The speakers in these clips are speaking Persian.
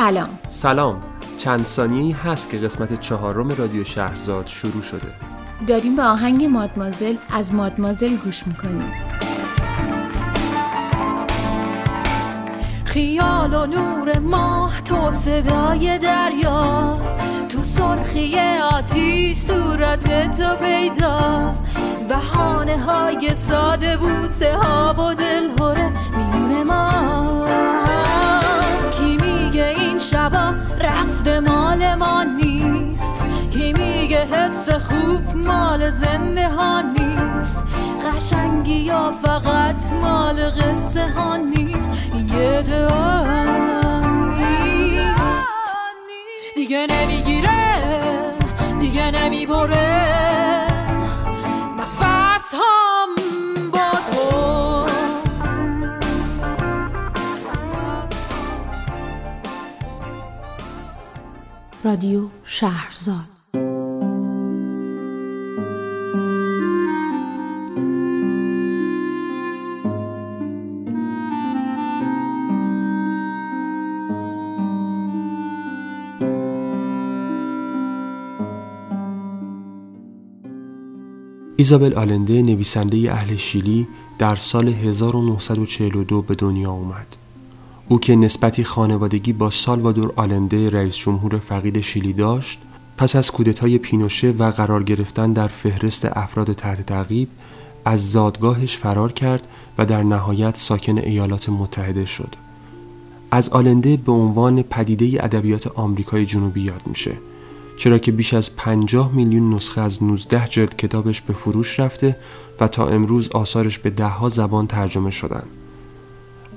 سلام. سلام. چند ثانیه هست که قسمت چهارم رادیو شهرزاد شروع شده. داریم به آهنگ مادمازل از مادمازل گوش می‌کنیم. خیال و نور ماه تو صدای دریا. تو سرخی آتیش صورت تو پیدا. بهانه های ساده بوسه ها و دلهوره میونه ما. کی میگه این شبا رفت مال ما نیست. کی میگه حس خوب مال زنده ها نیست. قشنگی یا فقط مال قصه ها نیست. یه دعا نیست. دیگه نمی‌گیره دیگه نمی‌بره. نفس هم رادیو شهرزاد ایزابل آلنده نویسنده اهل شیلی در سال 1942 به دنیا اومد. او که نسبتی خانوادگی با سالوادور آلنده رئیس جمهور فقید شیلی داشت پس از کودتای پینوشه و قرار گرفتن در فهرست افراد تحت تعقیب از زادگاهش فرار کرد و در نهایت ساکن ایالات متحده شد. از آلنده به عنوان پدیده ادبیات آمریکای جنوبی یاد میشه چرا که بیش از 50 میلیون نسخه از 19 جلد کتابش به فروش رفته و تا امروز آثارش به دهها زبان ترجمه شدن.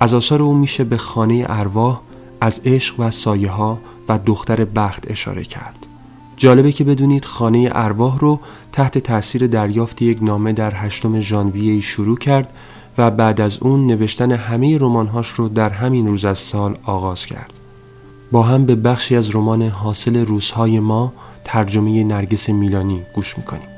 از آثار او میشه به خانه ارواح از عشق و سایه ها و دختر بخت اشاره کرد. جالبه که بدونید خانه ارواح رو تحت تاثیر دریافت یک نامه در هشتم ژانویه شروع کرد و بعد از اون نوشتن همه رمانهاش رو در همین روز از سال آغاز کرد. با هم به بخشی از رمان حاصل روزهای ما ترجمه نرگس میلانی گوش می‌کنیم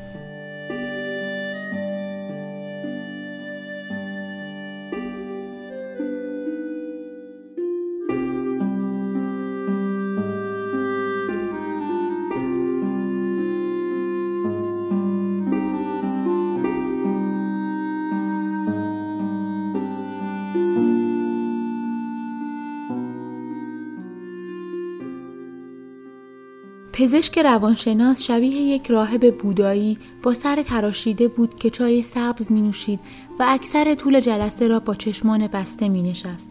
پزشک روانشناس شبیه یک راهب بودایی با سر تراشیده بود که چای سبز می نوشید و اکثر طول جلسه را با چشمان بسته می نشست.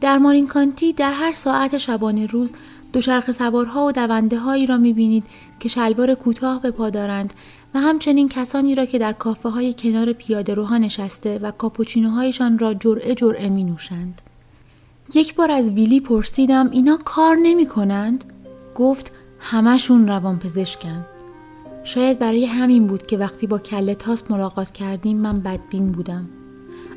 در مارین کانتی در هر ساعت شبانه روز دوچرخه سوارها و دونده هایی را می بینید که شلوار کوتاه به پا دارند و همچنین کسانی را که در کافه های کنار پیاده روها نشسته و کاپوچینوهایشان را جرعه جرعه می نوشند. یک بار از ویلی پرسیدم اینا کار نمی کنند؟ گفت همشون روان پزشکن. شاید برای همین بود که وقتی با کله تاس ملاقات کردیم من بدبین بودم.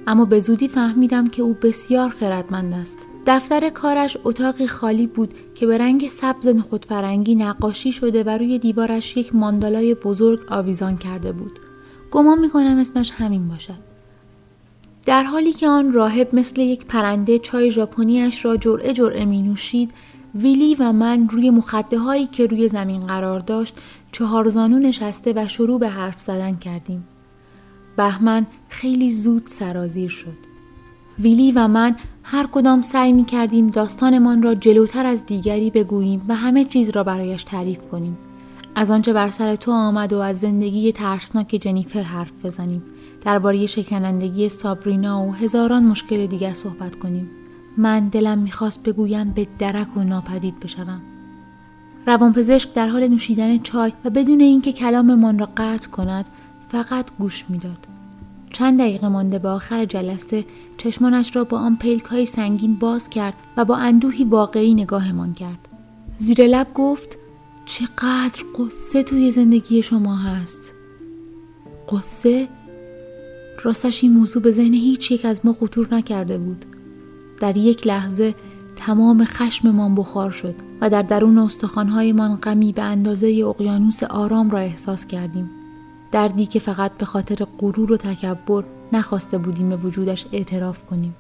اما به زودی فهمیدم که او بسیار خردمند است. دفتر کارش اتاقی خالی بود که به رنگ سبز نخودفرنگی نقاشی شده و روی دیوارش یک ماندالای بزرگ آویزان کرده بود. گمان می‌کنم اسمش همین باشد. در حالی که آن راهب مثل یک پرنده چای ژاپنیاش را جرعه جرعه می نوشید ویلی و من روی مخده هایی که روی زمین قرار داشت چهار زانو نشسته و شروع به حرف زدن کردیم. بهمن خیلی زود سرازیر شد. ویلی و من هر کدام سعی می کردیم داستانمان را جلوتر از دیگری بگوییم و همه چیز را برایش تعریف کنیم. از آنچه بر سر تو آمد و از زندگی ترسناک جنیفر حرف بزنیم. درباره شکنندگی سابرینا و هزاران مشکل دیگر صحبت کنیم. من دلم می‌خواست بگویم به درک و ناپدید بشوم. روانپزشک در حال نوشیدن چای و بدون اینکه کلاممان را قطع کند فقط گوش می‌داد. چند دقیقه مانده به آخر جلسه چشمانش را با آن پلک های سنگین باز کرد و با اندوهی واقعی نگاهمان کرد. زیر لب گفت چقدر قصه توی زندگی شما هست. قصه؟ راستش این موضوع به ذهن هیچ یک از ما خطور نکرده بود. در یک لحظه تمام خشممان بخار شد و در درون استخوانهایمان غمی به اندازه اقیانوس آرام را احساس کردیم. دردی که فقط به خاطر غرور و تکبر نخواسته بودیم به وجودش اعتراف کنیم.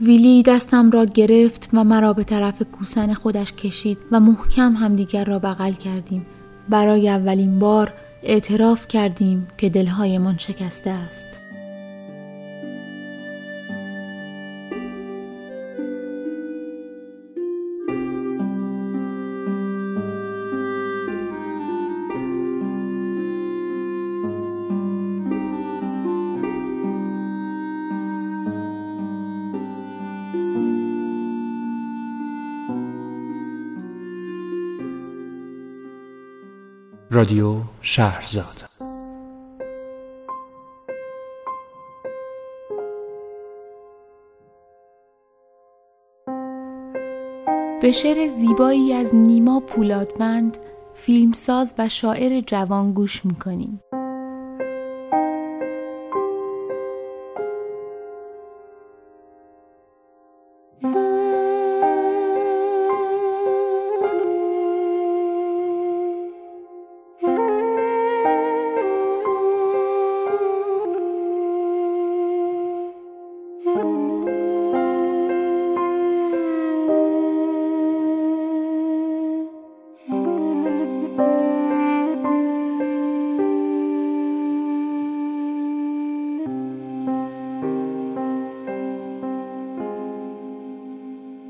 ویلی دستم را گرفت و مرا به طرف کوسن خودش کشید و محکم همدیگر را بغل کردیم. برای اولین بار اعتراف کردیم که دلهایمان شکسته است. رادیو شهرزاد به شعر زیبایی از نیما پولادمند فیلمساز و شاعر جوان گوش می‌کنیم.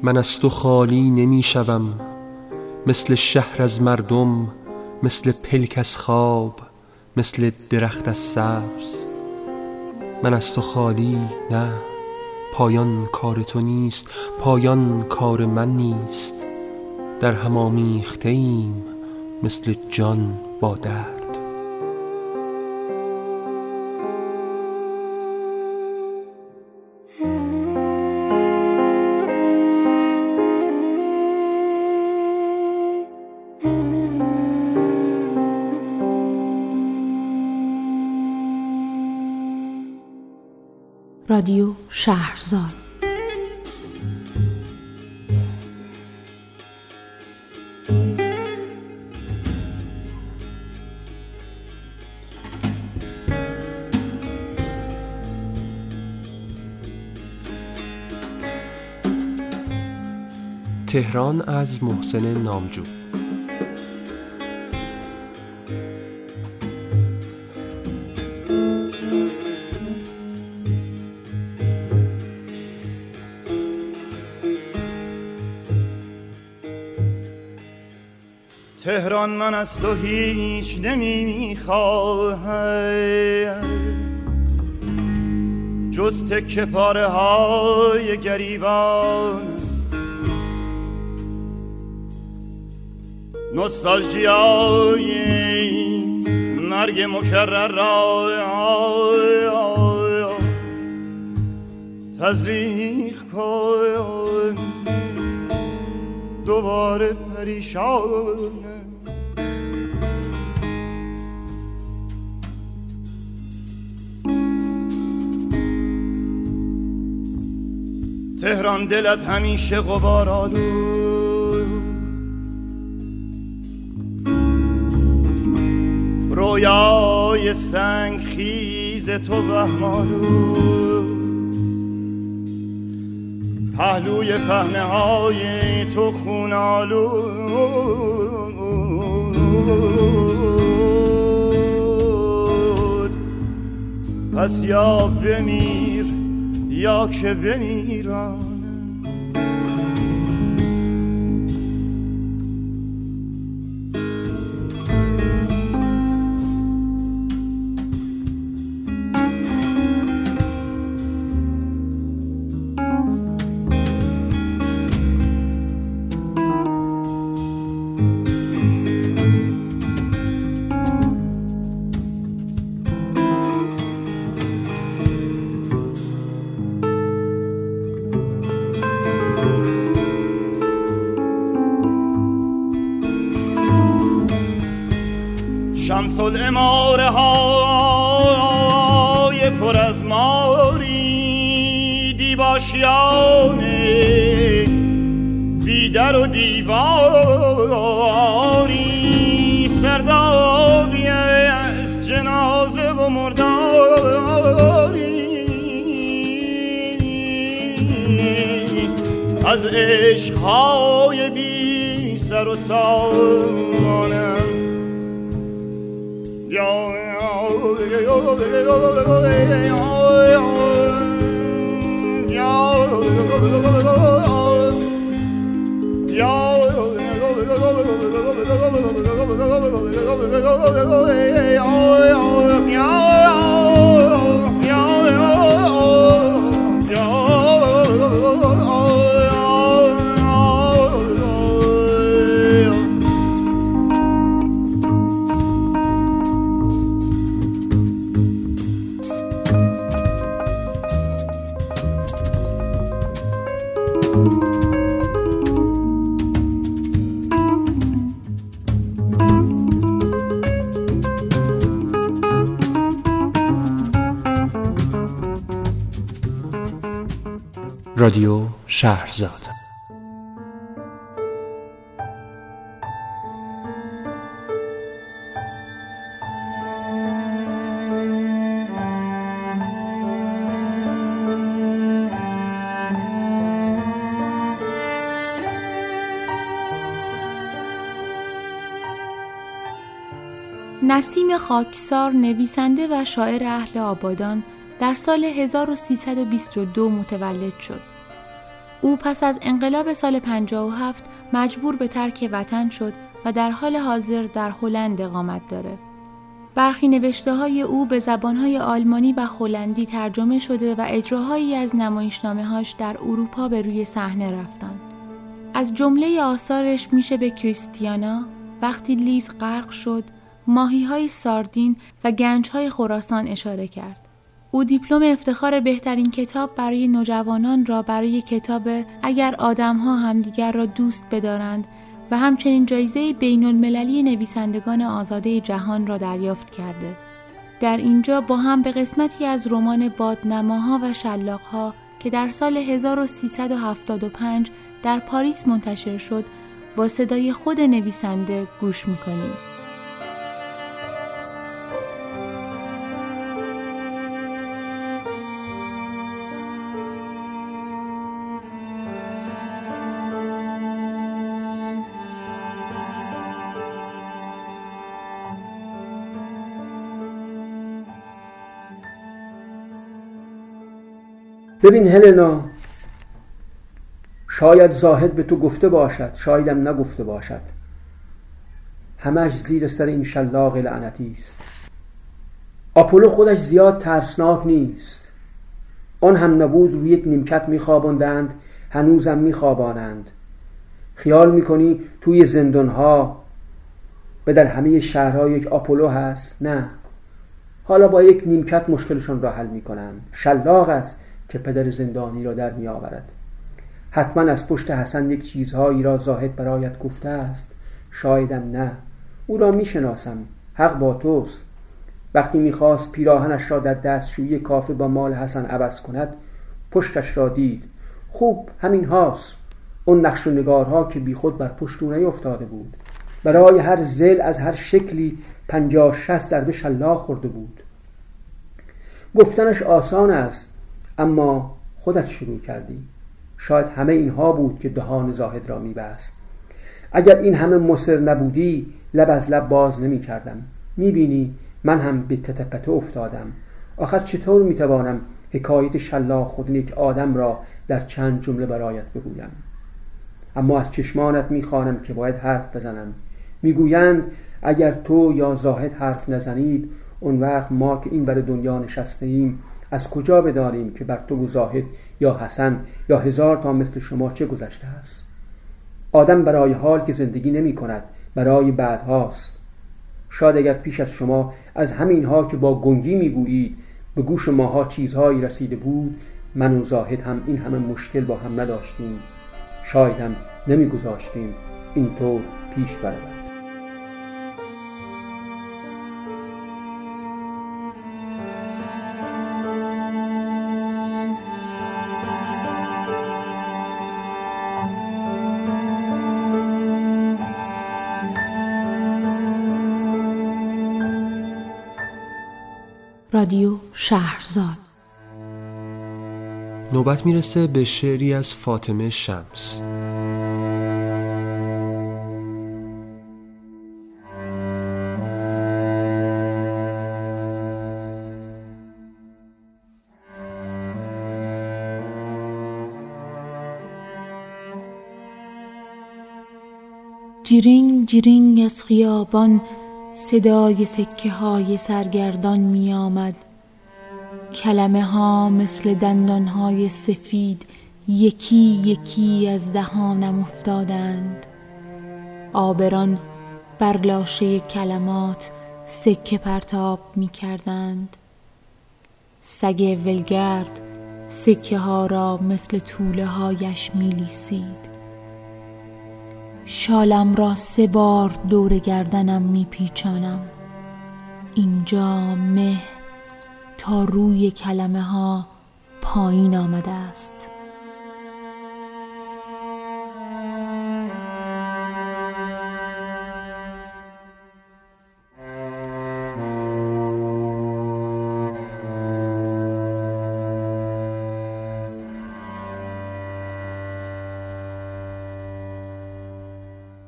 من از تو خالی نمی شوم مثل شهر از مردم مثل پلک از خواب مثل درخت از سبز. من از تو خالی نه پایان کار تو نیست پایان کار من نیست. در هم آمیخته ایم مثل جان با درد رادیو شهرزاد. تهران از محسن نامجو من از تو هیچ نمی‌خواهم. جز تکه پاره های گریبان. نوستالژیای مرگ مکرر را. تزریق کن. دوباره پریشان. تهران دلت همیشه غبار آلو رویای سنگ خیز تو بهمالو پهلوی پهنه های تو خونالو. پس یا بمیر یا که بمیرم. عشقهای بی سر و سامانم یا رادیو شهرزاد نسیم خاکسار نویسنده و شاعر اهل آبادان در سال 1322 متولد شد. او پس از انقلاب سال 57 مجبور به ترک وطن شد و در حال حاضر در هلند اقامت داره. برخی نوشته های او به زبانهای آلمانی و هلندی ترجمه شده و اجراهایی از نمایشنامه هاش در اروپا به روی صحنه رفتند. از جمله آثارش میشه به کریستیانا وقتی لیز غرق شد ماهی های ساردین و گنج های خراسان اشاره کرد. او دیپلم افتخار بهترین کتاب برای نوجوانان را برای کتاب اگر آدمها همدیگر را دوست بدارند و همچنین جایزه بین المللی نویسندگان آزاده جهان را دریافت کرده. در اینجا با هم به قسمتی از رمان بادنماها و شلاقها که در سال 1375 در پاریس منتشر شد با صدای خود نویسنده گوش می‌کنیم. ببین هلنا شاید زاهد به تو گفته باشد شایدم نگفته باشد. همش زیر سر این شلاق لعنتی است. آپولو خودش زیاد ترسناک نیست. آن هم نبود روی یک نیمکت میخواباندند هنوزم میخوابانند. خیال می‌کنی توی زندانها به در همه شهرها یک آپولو هست؟ نه. حالا با یک نیمکت مشکلشون را حل می‌کنند. شلاق است. که پدر زندانی را در می آورد. حتما از پشت حسن یک چیزهایی را زاهد برایت گفته است. شایدم نه. او را می شناسم. حق با توست. وقتی می‌خواست پیراهنش را در دستشویی کافه با مال حسن عوض کند پشتش را دید. خوب همین هاست. اون نقش و نگارها که بی خود بر پشت او افتاده بود. برای هر زل از هر شکلی پنجاه شست در به شلاق خورده بود. گفتنش آسان است. اما خودت شروع کردی. شاید همه اینها بود که دهان زاهد را میبست. اگر این همه مصر نبودی لب از لب باز نمی کردم می‌بینی من هم به تتپته افتادم. آخر چطور می‌توانم حکایت شلاق خود یک آدم را در چند جمله برایت بگویم؟ اما از چشمانت می‌خوانم که باید حرف بزنم. می‌گویند اگر تو یا زاهد حرف نزنید اون وقت ما که این بر دنیا نشسته ایم از کجا بدانیم که بر تو زاهد یا حسن یا هزار تا مثل شما چه گذشته است؟ آدم برای حال که زندگی نمی کند برای بعدهاست شاید اگر پیش از شما از همین ها که با گنگی می‌گویید به گوش ماها چیزهایی رسیده بود من و زاهد هم این همه مشکل با هم نداشتیم. شاید هم نمیگذاشتیم اینطور پیش برود. رادیو شهرزاد. نوبت می‌رسه به شعری از فاطمه شمس. جیرینگ جیرینگ از خیابان صدای سکه های سرگردان می آمد. کلمه ها مثل دندان های سفید یکی یکی از دهانم افتادند. آبران بر لاشه کلمات سکه پرتاب می کردند. سگ ولگرد سکه ها را مثل طوله هایش می لیسید. شالم را سه بار دور گردنم میپیچانم. اینجا مه تا روی کلمه ها پایین آمده است.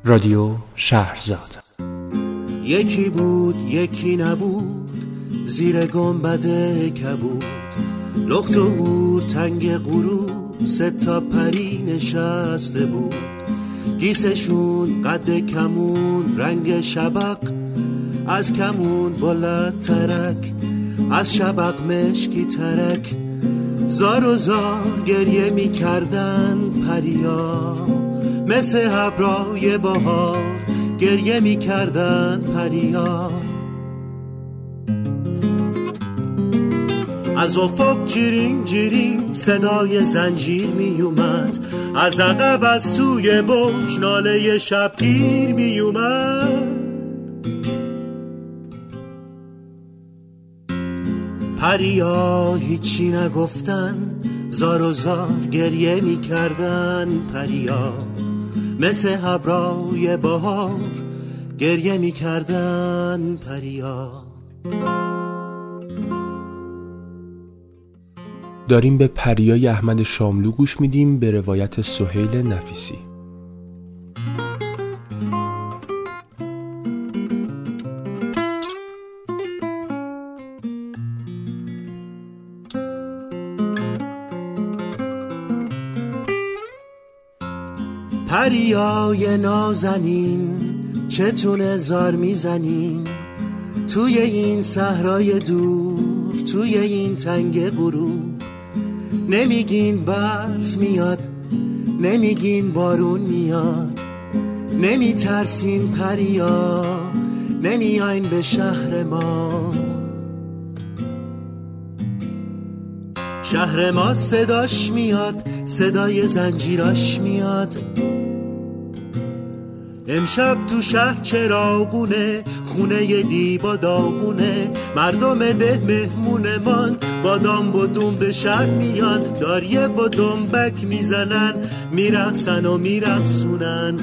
رادیو شهرزاد. یکی بود یکی نبود زیر گنبد کبود. لخت و هور تنگ غروب ستا پری نشسته بود. گیسشون قد کمون رنگ شبق از کمون بلند ترک از شبق مشکی ترک. زار و زار گریه می کردن پریا. مثل هبرای بهار گریه می کردن پریا. از افق جیرین جیرین صدای زنجیر می اومد. از عقب از توی بوش ناله شبگیر می اومد. پریا هیچی نگفتن زار و زار گریه می کردن پریا. مثل هبرای بهار گریه می کردن پریا. داریم به پریای احمد شاملو گوش میدیم به روایت سهیل نفیسی. پریای نازنین چتون زار می‌زنین توی این صحرای دور توی این تنگ غروب. نمیگین برف میاد نمیگین بارون میاد. نمیترسین پریا نمیاین به شهر ما. شهر ما صداش میاد صدای زنجیراش میاد. امشب تو شهر چراغونه خونه دیبا داغونه. مردم ده مهمونمان با دام و دوم به شهر میان. داریه و دنبک می‌زنن میرقصن و میرقصونن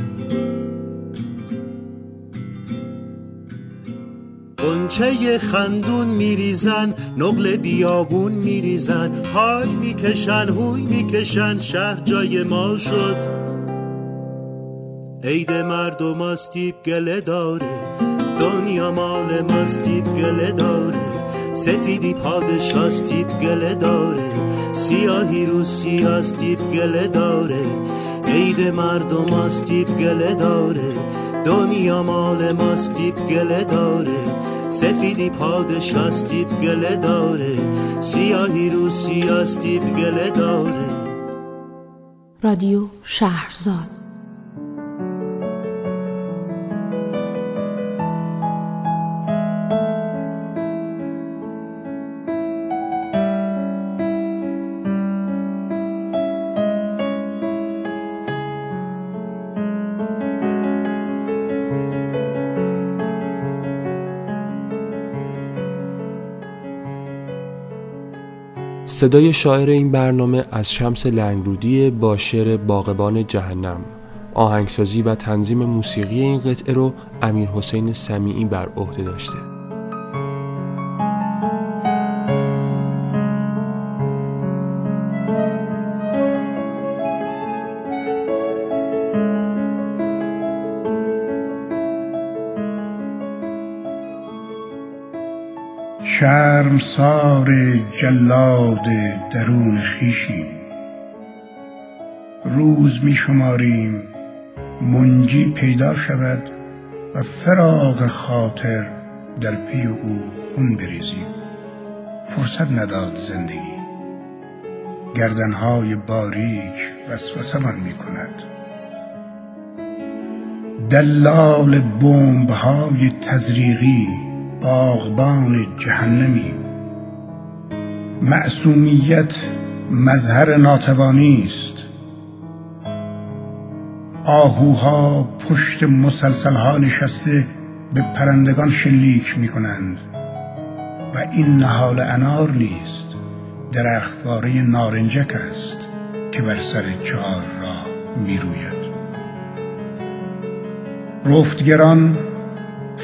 قنچه خندون میریزن نقل بیابون میریزن. های می‌کشن هوی می‌کشن شهر جای ما شد. عید مردم استیب گله داره دنیا مال ماستیب گله داره سفیدی پادشاستیب گله داره سیاهی رو سیاستیب گله داره عید مردم استیب گله داره دنیا مال ماستیب گله داره سفیدی پادشاستیب گله داره سیاهی رو سیاستیب گله داره. رادیو شهرزاد صدای شاعر این برنامه از شمس لنگرودی با شعر باغبان جهنم آهنگسازی و تنظیم موسیقی این قطعه رو امیر حسین سمیعی بر عهده داشته. شرم سار جلاد درون خیشیم روز می شماریم منجی پیدا شود و فراغ خاطر در پی او خون بریزیم. فرصت نداد زندگی. گردنهای باریک وسوسمان می کند. دلال بمبهای تزریقی باغبان جهنمی. معصومیت مظهر ناتوانی است. آهوها پشت مسلسلها نشسته به پرندگان شلیک می کنند و این نهال انار نیست. درختواره نارنجک است که بر سر چهار را می روید رفتگران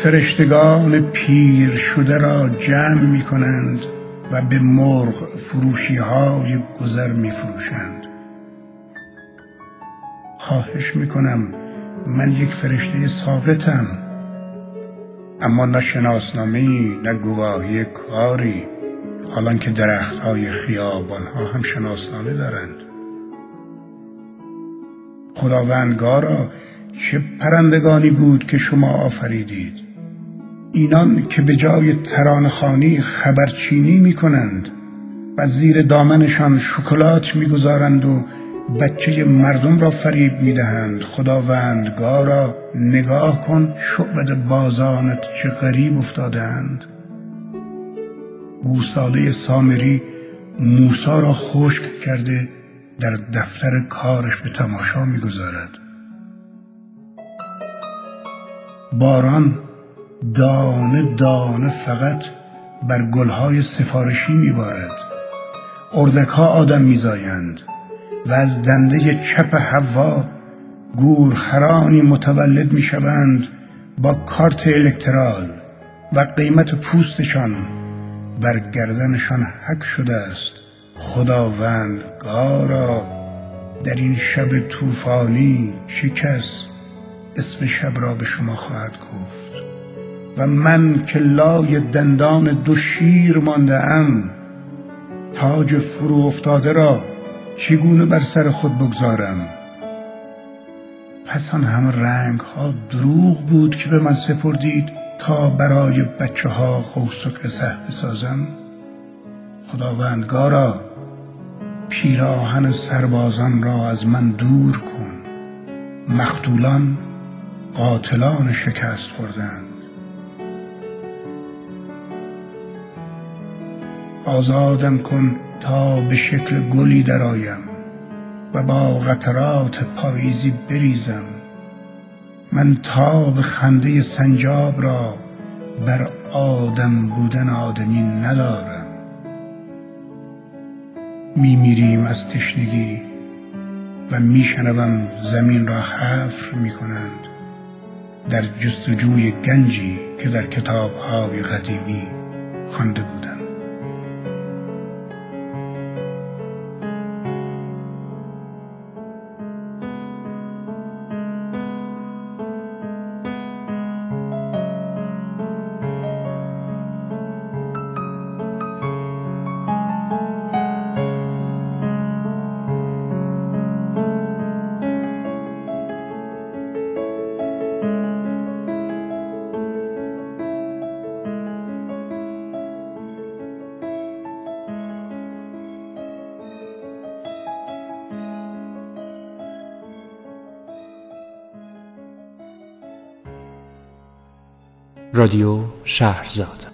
فرشتگان پیر شده را جمع می کنند و به مرغ فروشی های گذر می فروشند خواهش می کنم من یک فرشته ساقطم اما نه شناسنامه نه گواهی کاری. حالان که درخت های خیابان ها هم شناسنامه دارند. خداوندگارا چه پرندگانی بود که شما آفریدید؟ اینان که به جای ترانخانی خبرچینی می کنند و زیر دامنشان شکلات می‌گذارند و بچه مردم را فریب می‌دهند. خداوندگارا نگاه کن شعبد بازانت چه غریب افتادند گوساله سامری موسا را خشک کرده در دفتر کارش به تماشا می‌گذارد. باران دانه دانه فقط بر گلهای سفارشی میبارد. اردک آدم میزایند و از دنده چپ هوا گورخرانی متولد می‌شوند با کارت الکترال و قیمت پوستشان بر گردنشان حک شده است. خداوند گارا در این شب طوفانی چه کس اسم شب را به شما خواهد گفت؟ و من که لای دندان دو شیر مانده ام تاج فرو افتاده را چگونه بر سر خود بگذارم؟ پس آن همه رنگ ها دروغ بود که به من سپردید تا برای بچه ها قوسک سهل سازم خداوندگارا پیراهن سربازان را از من دور کن. مختولان قاتلان شکست خوردند. آزادم کن تا به شکل گلی درآیم و با قطرات پاییزی بریزم. من تا به خنده سنجاب را بر آدم بودن آدمی ندارم. میمیریم از تشنگی و میشنوم زمین را حفر می‌کنند در جستجوی گنجی که در کتابهای قدیمی خوانده بودم. رادیو شهرزاد.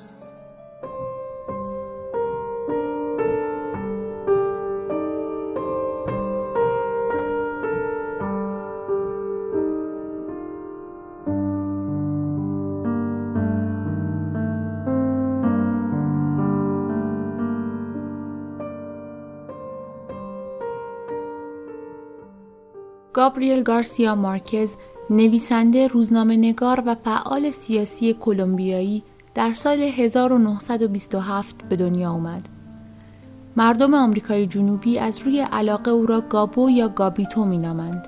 گابریل گارسیا مارکز نویسنده روزنامه نگار و فعال سیاسی کلمبیایی در سال 1927 به دنیا آمد. مردم آمریکای جنوبی از روی علاقه او را گابو یا گابیتو می نامند.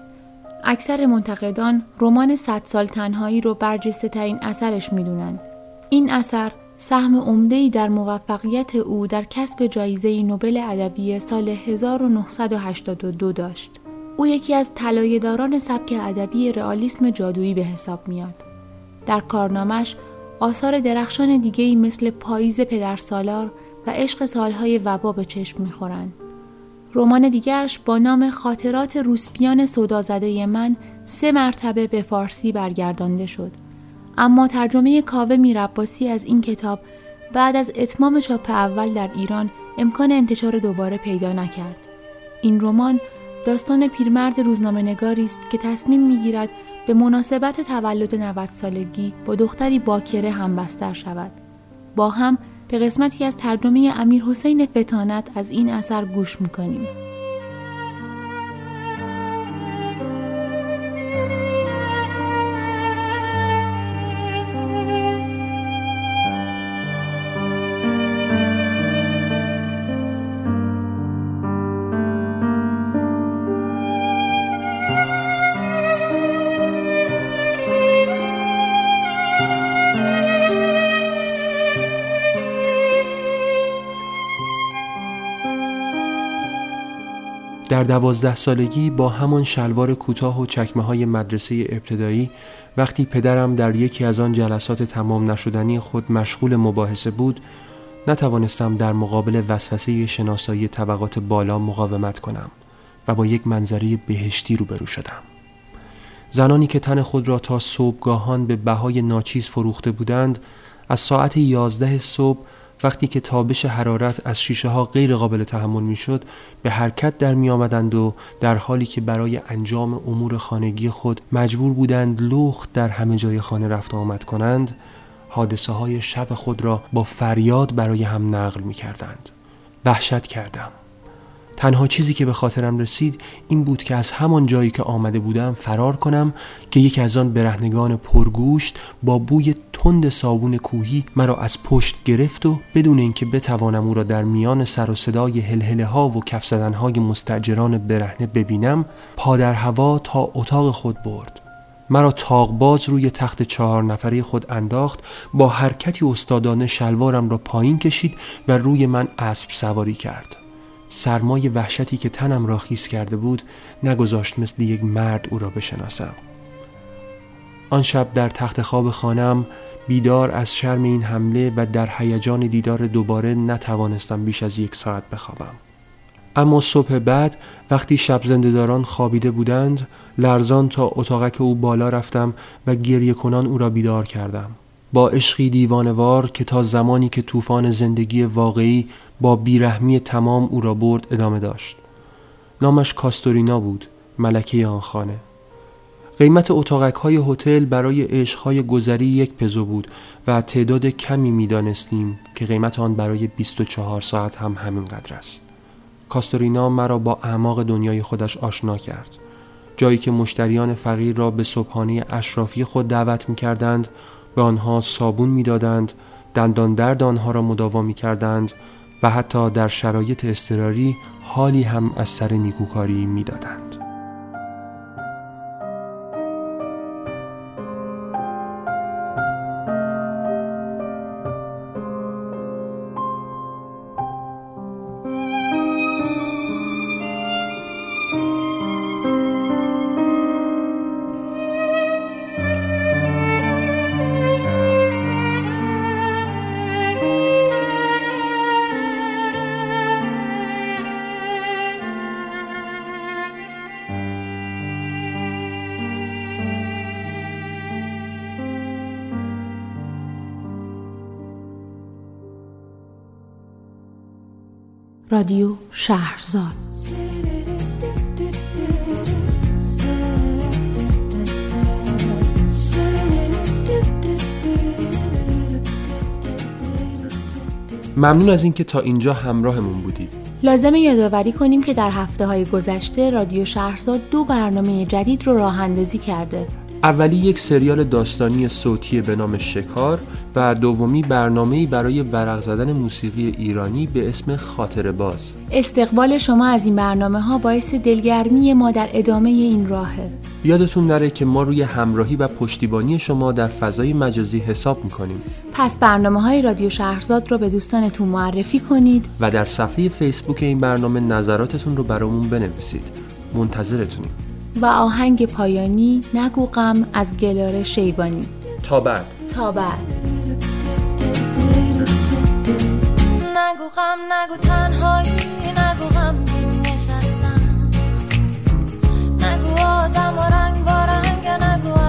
اکثر منتقدان رمان صد سال تنهایی رو برجسته ترین اثرش می دونند. این اثر سهم عمده‌ای در موفقیت او در کسب جایزه نوبل ادبی سال 1982 داشت. او یکی از طلایه‌داران سبک ادبی رئالیسم جادویی به حساب میاد. در کارنامش آثار درخشان دیگری مثل پاییز پدرسالار و عشق سالهای وبا به چشم می‌خورند. رمان دیگرش با نام خاطرات روسپیان سودازده من سه مرتبه به فارسی برگردانده شد. اما ترجمه کاوه میرباسی از این کتاب بعد از اتمام چاپ اول در ایران امکان انتشار دوباره پیدا نکرد. این رمان داستان پیرمرد روزنامه نگاری است که تصمیم می‌گیرد به مناسبت تولد 90 سالگی با دختری باکره همبستر شود. با هم به قسمتی از ترجمه امیر حسین فتانت از این اثر گوش می‌کنیم. در دوازده سالگی با همان شلوار کوتاه و چکمه های مدرسه ابتدایی وقتی پدرم در یکی از آن جلسات تمام نشدنی خود مشغول مباحثه بود نتوانستم در مقابل وسوسه شناسایی طبقات بالا مقاومت کنم و با یک منظره بهشتی روبرو شدم. زنانی که تن خود را تا صبحگاهان به بهای ناچیز فروخته بودند از ساعت یازده صبح وقتی که تابش حرارت از شیشه ها غیر قابل تحمل می شد به حرکت در می آمدند و در حالی که برای انجام امور خانگی خود مجبور بودند لخت در همه جای خانه رفت آمد کنند حادثه های شب خود را با فریاد برای هم نقل می کردند وحشت کردم. تنها چیزی که به خاطرم رسید این بود که از همان جایی که آمده بودم فرار کنم که یکی از آن برهنگان پرگوشت با بوی تند صابون کوهی مرا از پشت گرفت و بدون اینکه بتوانم او را در میان سر و صدای هلهله ها و کف های مستجران برهنه ببینم پا در هوا تا اتاق خود برد. مرا تاغباز روی تخت چهار نفره خود انداخت با حرکتی استادانه شلوارم را پایین کشید و روی من اسب سواری کرد. سرمای وحشتی که تنم را خیس کرده بود نگذاشت مثل یک مرد او را بشناسم. آن شب در تخت خواب خانم بیدار از شرم این حمله و در هیجان دیدار دوباره نتوانستم بیش از یک ساعت بخوابم. اما صبح بعد وقتی شب زندهداران خوابیده بودند لرزان تا اتاقک او بالا رفتم و گریه کنان او را بیدار کردم. با عشقی دیوانوار که تا زمانی که طوفان زندگی واقعی با بیرحمی تمام او را برد ادامه داشت. نامش کاستورینا بود ملکه آن خانه. قیمت اتاقک های هتل برای عشق های گذری یک پزو بود و تعداد کمی می‌دانستیم که قیمت آن برای 24 ساعت هم همین قدر است. کاستورینا مرا با اعماق دنیای خودش آشنا کرد. جایی که مشتریان فقیر را به صبحانه اشرافی خود دعوت می کردند به آنها صابون می‌دادند دندان درد آنها را مداوا می کردند و حتی در شرایط اضطراری حالی هم از سر نیکوکاری می‌دادند. شهرزاد ممنون از اینکه تا اینجا همراهمون بودید. لازم یادآوری کنیم که در هفته های گذشته رادیو شهرزاد دو برنامه جدید رو راه اندازی کرده. اولی یک سریال داستانی صوتی به نام شکار و دومی برنامه‌ای برای ورق زدن موسیقی ایرانی به اسم خاطر باز. استقبال شما از این برنامه ها باعث دلگرمی ما در ادامه این راهه. یادتون نره که ما روی همراهی و پشتیبانی شما در فضای مجازی حساب می‌کنیم. پس برنامه های رادیو شهرزاد رو به دوستانتون معرفی کنید. و در صفحه فیسبوک این برنامه نظراتتون رو برامون بنویسید. منتظرتونیم. و آهنگ پایانی نگو غم از گلاره شیبانی تا بعد. تا بعد. نگو غم نگو تنهایی نگو غم نشستم نگو آدم و رنگ با رنگ نگو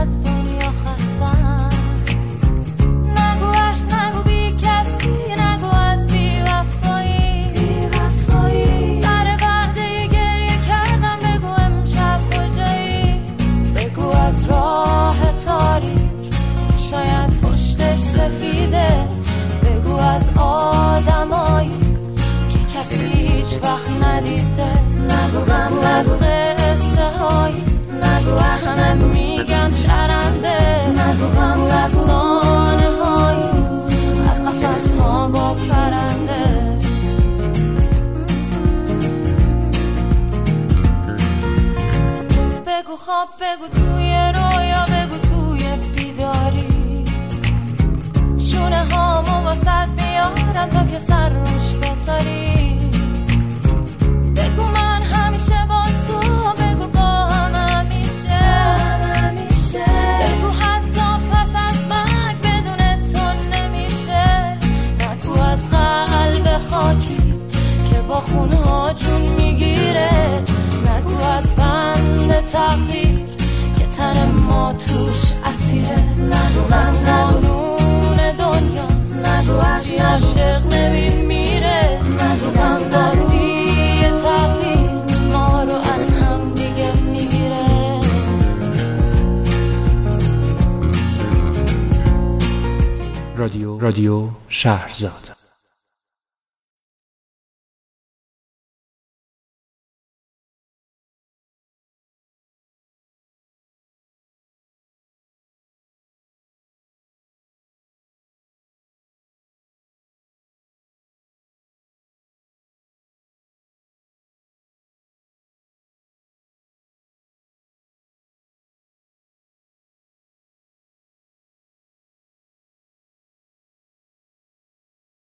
رادیو شهرزاد.